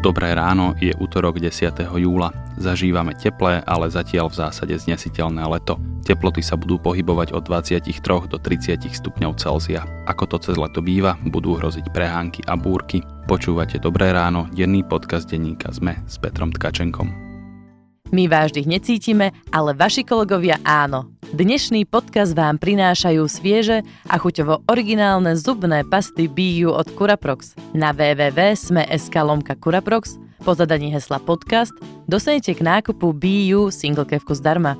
Dobré ráno je útorok 10. júla. Zažívame teplé, ale zatiaľ v zásade znesiteľné leto. Teploty sa budú pohybovať od 23 do 30 stupňov Celzia. Ako to cez leto býva, budú hroziť prehánky a búrky. Počúvate Dobré ráno, denný podcast denníka ZME s Petrom Tkačenkom. My vždy necítime, ale vaši kolegovia áno. Dnešný podcast vám prinášajú svieže a chuťovo originálne zubné pasty BU od Curaprox. Na www.sme.sk lomka Curaprox po zadaní hesla podcast dostanete k nákupu BU single kevku zdarma.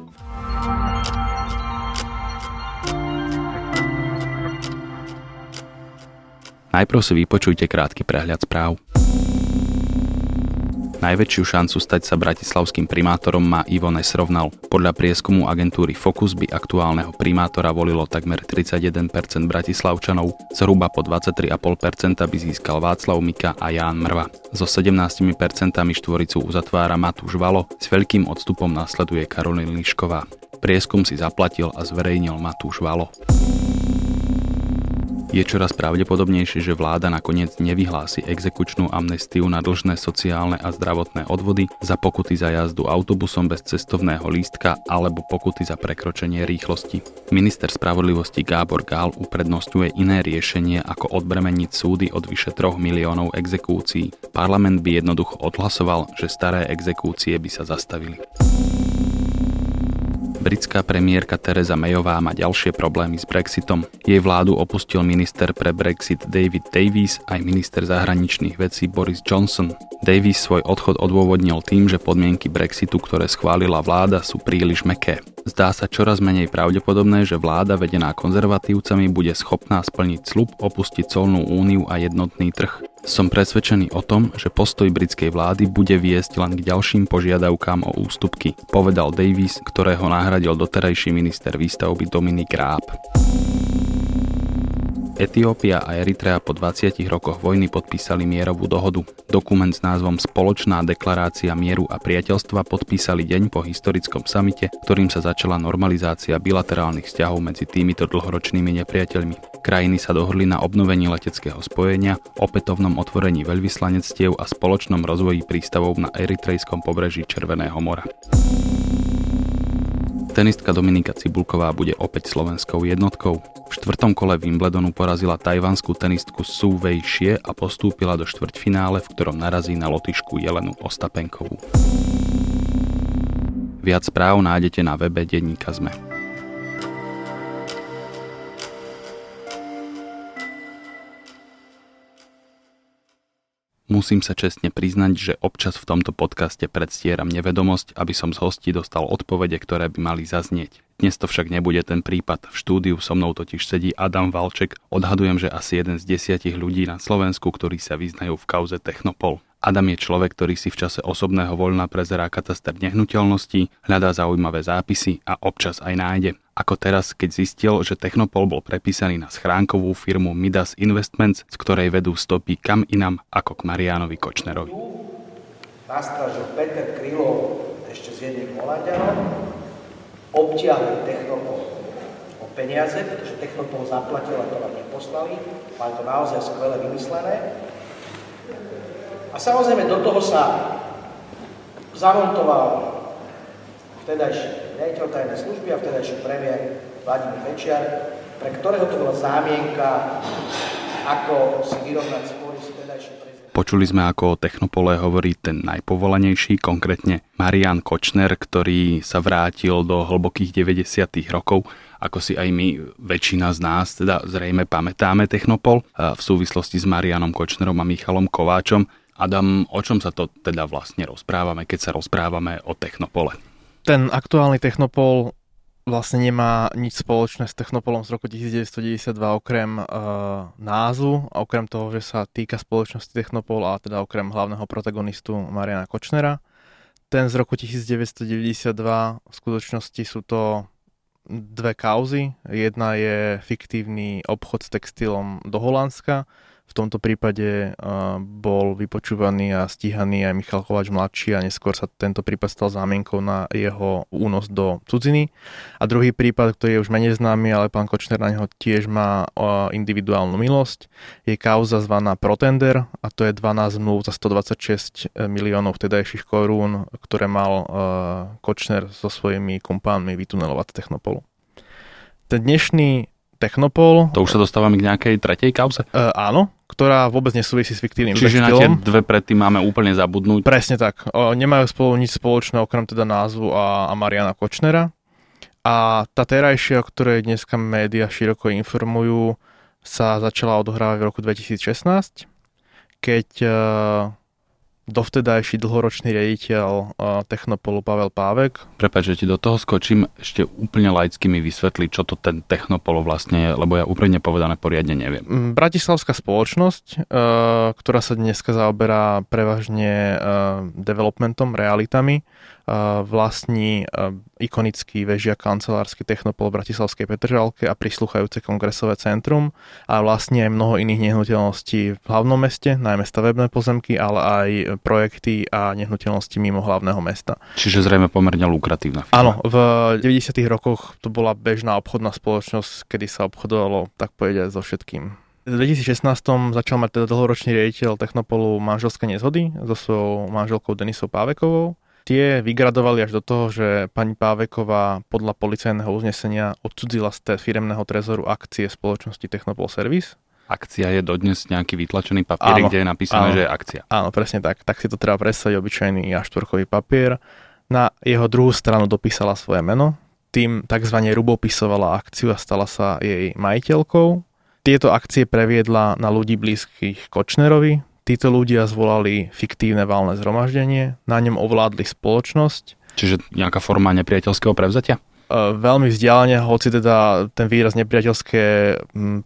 Najprv si vypočujte krátky prehľad správ. Najväčšiu šancu stať sa bratislavským primátorom má Ivo Nesrovnal. Podľa prieskumu agentúry Focus by aktuálneho primátora volilo takmer 31% bratislavčanov, zhruba po 23,5% by získal Václav Mika a Ján Mrva. So 17% štvoricu uzatvára Matúš Valo, s veľkým odstupom nasleduje Karolín Lišková. Prieskum si zaplatil a zverejnil Matúš Valo. Je čoraz pravdepodobnejšie, že vláda nakoniec nevyhlási exekučnú amnestiu na dlžné sociálne a zdravotné odvody za pokuty za jazdu autobusom bez cestovného lístka alebo pokuty za prekročenie rýchlosti. Minister spravodlivosti Gábor Gál uprednostňuje iné riešenie ako odbremeniť súdy od vyše 3 miliónov exekúcií. Parlament by jednoducho odhlasoval, že staré exekúcie by sa zastavili. Britská premiérka Teresa Mayová má ďalšie problémy s Brexitom. Jej vládu opustil minister pre Brexit David Davies aj minister zahraničných vecí Boris Johnson. Davies svoj odchod odôvodnil tým, že podmienky Brexitu, ktoré schválila vláda, sú príliš meké. Zdá sa čoraz menej pravdepodobné, že vláda vedená konzervatívcami bude schopná splniť slub opustiť colnú úniu a jednotný trh. Som presvedčený o tom, že postoj britskej vlády bude viesť len k ďalším požiadavkám o ústupky, povedal Davis, ktorého nahradil doterajší minister výstavby Dominik Ráb. Etiópia a Eritrea po 20 rokoch vojny podpísali mierovú dohodu. Dokument s názvom Spoločná deklarácia mieru a priateľstva podpísali deň po historickom samite, ktorým sa začala normalizácia bilaterálnych vzťahov medzi týmito dlhoročnými nepriateľmi. Krajiny sa dohodli na obnovení leteckého spojenia, opätovnom otvorení veľvyslanectiev a spoločnom rozvoji prístavov na eritrejskom pobreží Červeného mora. Tenistka Dominika Cibulková bude opäť slovenskou jednotkou. V štvrtom kole Wimbledonu porazila tajvanskú tenistku Su Wei Xie a postúpila do štvrťfinále, v ktorom narazí na lotyšku Jelenu Ostapenkovú. Viac správ nájdete na webe Denníka Zme. Musím sa čestne priznať, že občas v tomto podcaste predstieram nevedomosť, aby som z hostí dostal odpovede, ktoré by mali zaznieť. Dnes to však nebude ten prípad. V štúdiu so mnou totiž sedí Adam Valček. Odhadujem, že asi jeden z desiatich ľudí na Slovensku, ktorí sa vyznajú v kauze Technopol. Adam je človek, ktorý si v čase osobného voľna prezerá kataster nehnuteľností, hľadá zaujímavé zápisy a občas aj nájde ako teraz, keď zistil, že Technopol bol prepísaný na schránkovú firmu Midas Investments, z ktorej vedú stopy kam inam ako k Marianovi Kočnerovi. Nastražil Peter Krylov ešte s jedným Holandianom, obtiahli Technopol o peniaze, pretože Technopol zaplatil a to vám neposlali, mali to naozaj skvele vymyslené. A samozrejme do toho sa zamontoval vtedajší riaditeľ tajnej služby a vtedajší premiér Vladimír Večiar, pre ktorého to bola zámienka, ako si vyrovnať spory s vtedajším. Počuli sme, ako o Technopole hovorí ten najpovolanejší, konkrétne Marian Kočner, ktorý sa vrátil do hlbokých 90. rokov ako si aj my, väčšina z nás, teda zrejme pamätáme Technopol v súvislosti s Marianom Kočnerom a Michalom Kováčom. Adam, o čom sa to teda vlastne rozprávame, keď sa rozprávame o Technopole? ten aktuálny Technopol vlastne nemá nič spoločné s Technopolom z roku 1992 okrem uh, názvu a okrem toho, že sa týka spoločnosti Technopol a teda okrem hlavného protagonistu Mariana Kočnera. Ten z roku 1992 v skutočnosti sú to dve kauzy. Jedna je fiktívny obchod s textilom do Holandska, v tomto prípade bol vypočúvaný a stíhaný aj Michal Kovač mladší a neskôr sa tento prípad stal zámienkou na jeho únos do cudziny. A druhý prípad, ktorý je už menej známy, ale pán Kočner na neho tiež má individuálnu milosť, je kauza zvaná Protender a to je 12 zmluv za 126 miliónov vtedajších korún, ktoré mal Kočner so svojimi kumpánmi vytunelovať z Technopolu. Ten dnešný Technopol. To už sa dostávame k nejakej tretej kauze? Uh, áno, ktorá vôbec nesúvisí s fiktívnym Čiže na tie dve predtým máme úplne zabudnúť? Presne tak. O, nemajú spolu nič spoločné okrem teda názvu a, a Mariana Kočnera. A tá terajšia, o ktorej dneska médiá široko informujú, sa začala odohrávať v roku 2016, keď uh, dovtedajší dlhoročný riaditeľ Technopolu Pavel Pávek. Prepač, že ti do toho skočím, ešte úplne laicky mi vysvetli, čo to ten Technopol vlastne je, lebo ja úplne povedané poriadne neviem. Mm, Bratislavská spoločnosť, e, ktorá sa dneska zaoberá prevažne e, developmentom, realitami, vlastní ikonický vežia kancelársky Technopol v Bratislavskej Petržalke a prisluchajúce kongresové centrum a vlastne aj mnoho iných nehnuteľností v hlavnom meste, najmä stavebné pozemky, ale aj projekty a nehnuteľnosti mimo hlavného mesta. Čiže zrejme pomerne lukratívna firma. Áno, v 90. rokoch to bola bežná obchodná spoločnosť, kedy sa obchodovalo, tak povedať, so všetkým. V 2016 začal mať teda dlhoročný riaditeľ Technopolu manželské nezhody so svojou manželkou Denisou Pávekovou tie vygradovali až do toho, že pani Páveková podľa policajného uznesenia odcudzila z firemného trezoru akcie spoločnosti Technopol Service. Akcia je dodnes nejaký vytlačený papier, kde je napísané, áno, že je akcia. Áno, presne tak. Tak si to treba predstaviť, obyčajný A4 papier. Na jeho druhú stranu dopísala svoje meno, tým tzv. rubopisovala akciu a stala sa jej majiteľkou. Tieto akcie previedla na ľudí blízkych Kočnerovi, Títo ľudia zvolali fiktívne valné zhromaždenie, na ňom ovládli spoločnosť. Čiže nejaká forma nepriateľského prevzatia? E, veľmi vzdialene, hoci teda ten výraz nepriateľské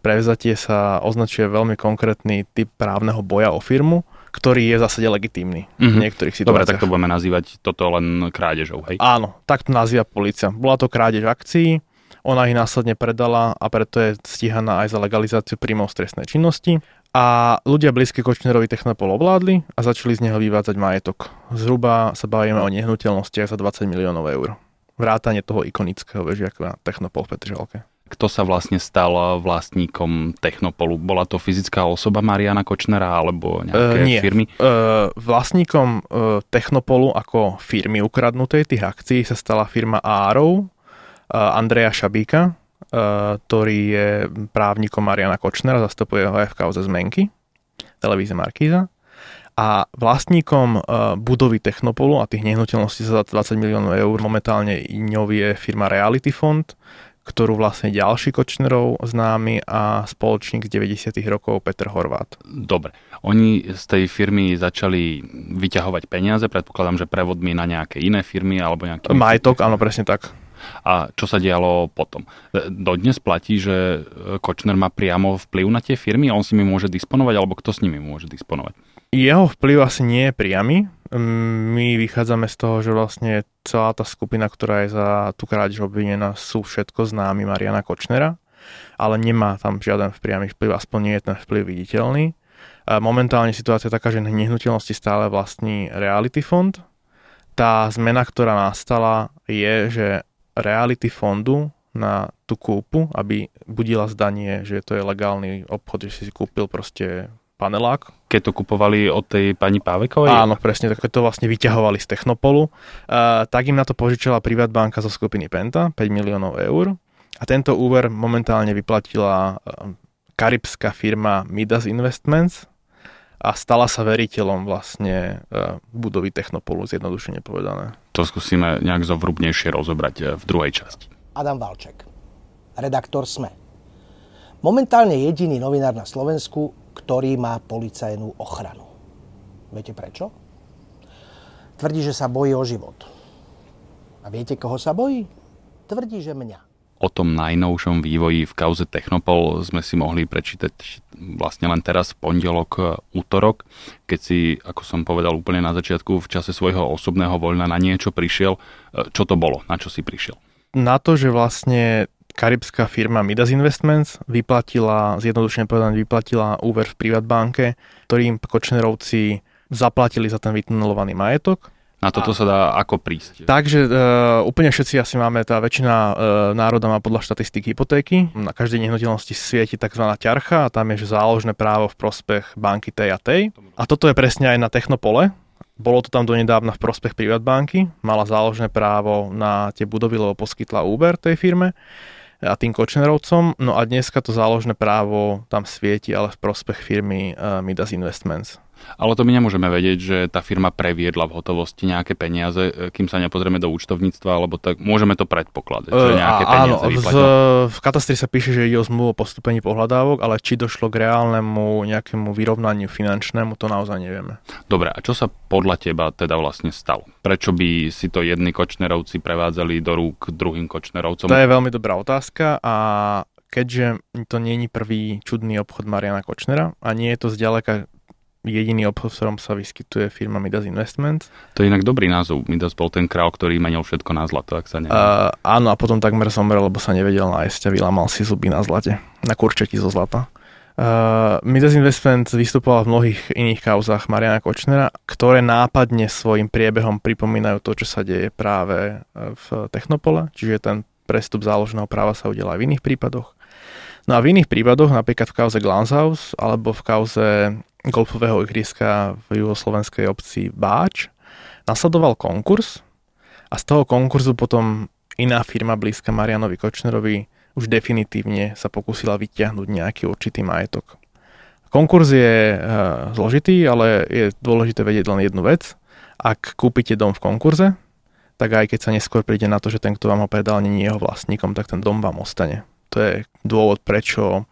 prevzatie sa označuje veľmi konkrétny typ právneho boja o firmu, ktorý je v zásade legitímny mm-hmm. v mhm. niektorých situáciách. Dobre, tak to budeme nazývať toto len krádežou, hej? Áno, tak to nazýva policia. Bola to krádež akcií, ona ich následne predala a preto je stíhaná aj za legalizáciu príjmov stresnej činnosti a ľudia blízke Kočnerovi Technopol ovládli a začali z neho vyvádzať majetok. Zhruba sa bavíme o nehnuteľnostiach za 20 miliónov eur. Vrátanie toho ikonického vežiaka Technopol v Petržalke. Kto sa vlastne stal vlastníkom Technopolu? Bola to fyzická osoba Mariana Kočnera alebo nejaké uh, nie. firmy? Uh, vlastníkom uh, Technopolu ako firmy ukradnutej tých akcií sa stala firma Arrow uh, Andreja Šabíka, ktorý je právnikom Mariana Kočnera, zastupuje ho aj v kauze zmenky, televízie Markíza. A vlastníkom uh, budovy Technopolu a tých nehnuteľností za 20 miliónov eur momentálne ňou je firma Reality Fund, ktorú vlastne ďalší Kočnerov známy a spoločník z 90. rokov Petr Horvát. Dobre. Oni z tej firmy začali vyťahovať peniaze, predpokladám, že prevodmi na nejaké iné firmy alebo nejaké... Majetok, áno, presne tak. A čo sa dialo potom? Dodnes platí, že Kočner má priamo vplyv na tie firmy a on s nimi môže disponovať, alebo kto s nimi môže disponovať? Jeho vplyv asi nie je priamy. My vychádzame z toho, že vlastne celá tá skupina, ktorá je za tú krádež obvinená, sú všetko známi Mariana Kočnera, ale nemá tam žiaden priamy vplyv, aspoň nie je ten vplyv viditeľný. Momentálne situácia je taká, že nehnuteľnosti stále vlastní Reality Fond. Tá zmena, ktorá nastala, je, že reality fondu na tú kúpu, aby budila zdanie, že to je legálny obchod, že si kúpil proste panelák. Keď to kupovali od tej pani Pávekovej? Áno, presne, tak to vlastne vyťahovali z Technopolu. Uh, tak im na to požičala Privatbanka zo skupiny Penta, 5 miliónov eur. A tento úver momentálne vyplatila uh, karibská firma Midas Investments, a stala sa veriteľom vlastne e, budovy Technopolu, zjednodušene povedané. To skúsime nejak zovrubnejšie rozobrať e, v druhej časti. Adam Valček, redaktor SME. Momentálne jediný novinár na Slovensku, ktorý má policajnú ochranu. Viete prečo? Tvrdí, že sa bojí o život. A viete, koho sa bojí? Tvrdí, že mňa o tom najnovšom vývoji v kauze Technopol sme si mohli prečítať vlastne len teraz v pondelok, e, útorok, keď si, ako som povedal úplne na začiatku, v čase svojho osobného voľna na niečo prišiel. E, čo to bolo? Na čo si prišiel? Na to, že vlastne karibská firma Midas Investments vyplatila, zjednodušene povedané, vyplatila úver v Privatbanke, ktorým Kočnerovci zaplatili za ten vytunelovaný majetok. Na toto sa dá ako prísť? Takže e, úplne všetci asi máme, tá väčšina e, národa má podľa štatistik hypotéky. Na každej nehnuteľnosti svieti tzv. ťarcha a tam je že záložné právo v prospech banky tej a tej. A toto je presne aj na Technopole, bolo to tam donedávna v prospech Privatbanky, mala záložné právo na tie budovy, lebo poskytla úber tej firme a tým Kočnerovcom. No a dneska to záložné právo tam svieti, ale v prospech firmy uh, Midas Investments. Ale to my nemôžeme vedieť, že tá firma previedla v hotovosti nejaké peniaze, e, kým sa nepozrieme do účtovníctva, alebo tak môžeme to predpokladať, že e, nejaké peniaze áno, v, v katastri sa píše, že ide o zmluvu o postupení pohľadávok, ale či došlo k reálnemu nejakému vyrovnaniu finančnému, to naozaj nevieme. Dobre, a čo sa podľa teba teda vlastne stalo? Prečo by si to jedni Kočnerovci prevádzali do rúk druhým Kočnerovcom? To je veľmi dobrá otázka a keďže to nie je prvý čudný obchod Mariana Kočnera a nie je to zďaleka jediný obchod, v ktorom sa vyskytuje firma Midas Investment. To je inak dobrý názov. Midas bol ten král, ktorý menil všetko na zlato, ak sa neviem. Uh, áno, a potom takmer zomrel, lebo sa nevedel nájsť a vylamal si zuby na zlate. Na kurčeti zo zlata. Uh, Midas Investment vystupoval v mnohých iných kauzách Mariana Kočnera, ktoré nápadne svojim priebehom pripomínajú to, čo sa deje práve v Technopole, čiže ten prestup záložného práva sa udelá aj v iných prípadoch. No a v iných prípadoch, napríklad v kauze Glanshaus alebo v kauze golfového ihriska v juhoslovenskej obci Báč. Nasledoval konkurs a z toho konkurzu potom iná firma blízka Marianovi Kočnerovi už definitívne sa pokúsila vyťahnuť nejaký určitý majetok. Konkurs je e, zložitý, ale je dôležité vedieť len jednu vec. Ak kúpite dom v konkurze, tak aj keď sa neskôr príde na to, že ten, kto vám ho predal, nie je jeho vlastníkom, tak ten dom vám ostane. To je dôvod, prečo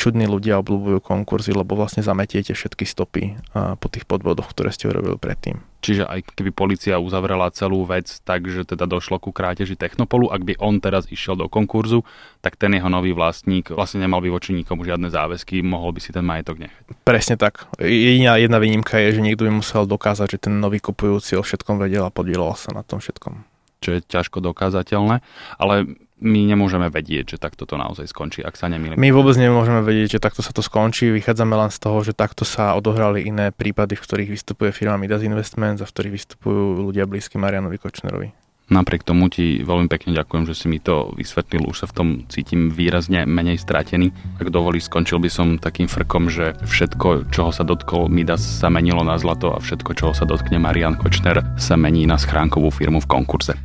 čudní ľudia obľúbujú konkurzy, lebo vlastne zametiete všetky stopy po tých podvodoch, ktoré ste urobili predtým. Čiže aj keby policia uzavrela celú vec tak, že teda došlo ku kráteži Technopolu, ak by on teraz išiel do konkurzu, tak ten jeho nový vlastník vlastne nemal by voči nikomu žiadne záväzky, mohol by si ten majetok nechať. Presne tak. Jediná jedna výnimka je, že niekto by musel dokázať, že ten nový kupujúci o všetkom vedel a podielal sa na tom všetkom. Čo je ťažko dokázateľné, ale my nemôžeme vedieť, že takto to naozaj skončí, ak sa nemýlim. My vôbec nemôžeme vedieť, že takto sa to skončí. Vychádzame len z toho, že takto sa odohrali iné prípady, v ktorých vystupuje firma Midas Investments a v ktorých vystupujú ľudia blízky Marianovi Kočnerovi. Napriek tomu ti veľmi pekne ďakujem, že si mi to vysvetlil, už sa v tom cítim výrazne menej stratený. Ak dovolíš, skončil by som takým frkom, že všetko, čoho sa dotkol Midas, sa menilo na zlato a všetko, čoho sa dotkne Marian Kočner, sa mení na schránkovú firmu v konkurze.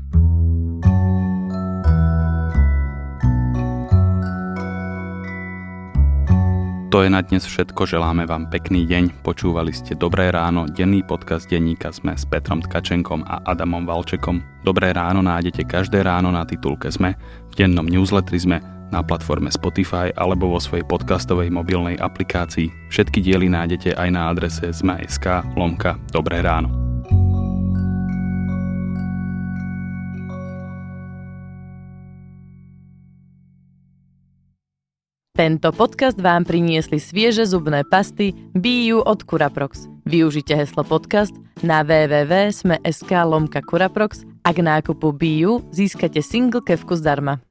To je na dnes všetko, želáme vám pekný deň. Počúvali ste Dobré ráno, denný podcast denníka sme s Petrom Tkačenkom a Adamom Valčekom. Dobré ráno nájdete každé ráno na titulke sme, v dennom newsletteri sme, na platforme Spotify alebo vo svojej podcastovej mobilnej aplikácii. Všetky diely nájdete aj na adrese sme.sk lomka Dobré ráno. Tento podcast vám priniesli svieže zubné pasty BU od Curaprox. Využite heslo podcast na www.sme.sk lomka Curaprox a nákupu BU získate single kevku zdarma.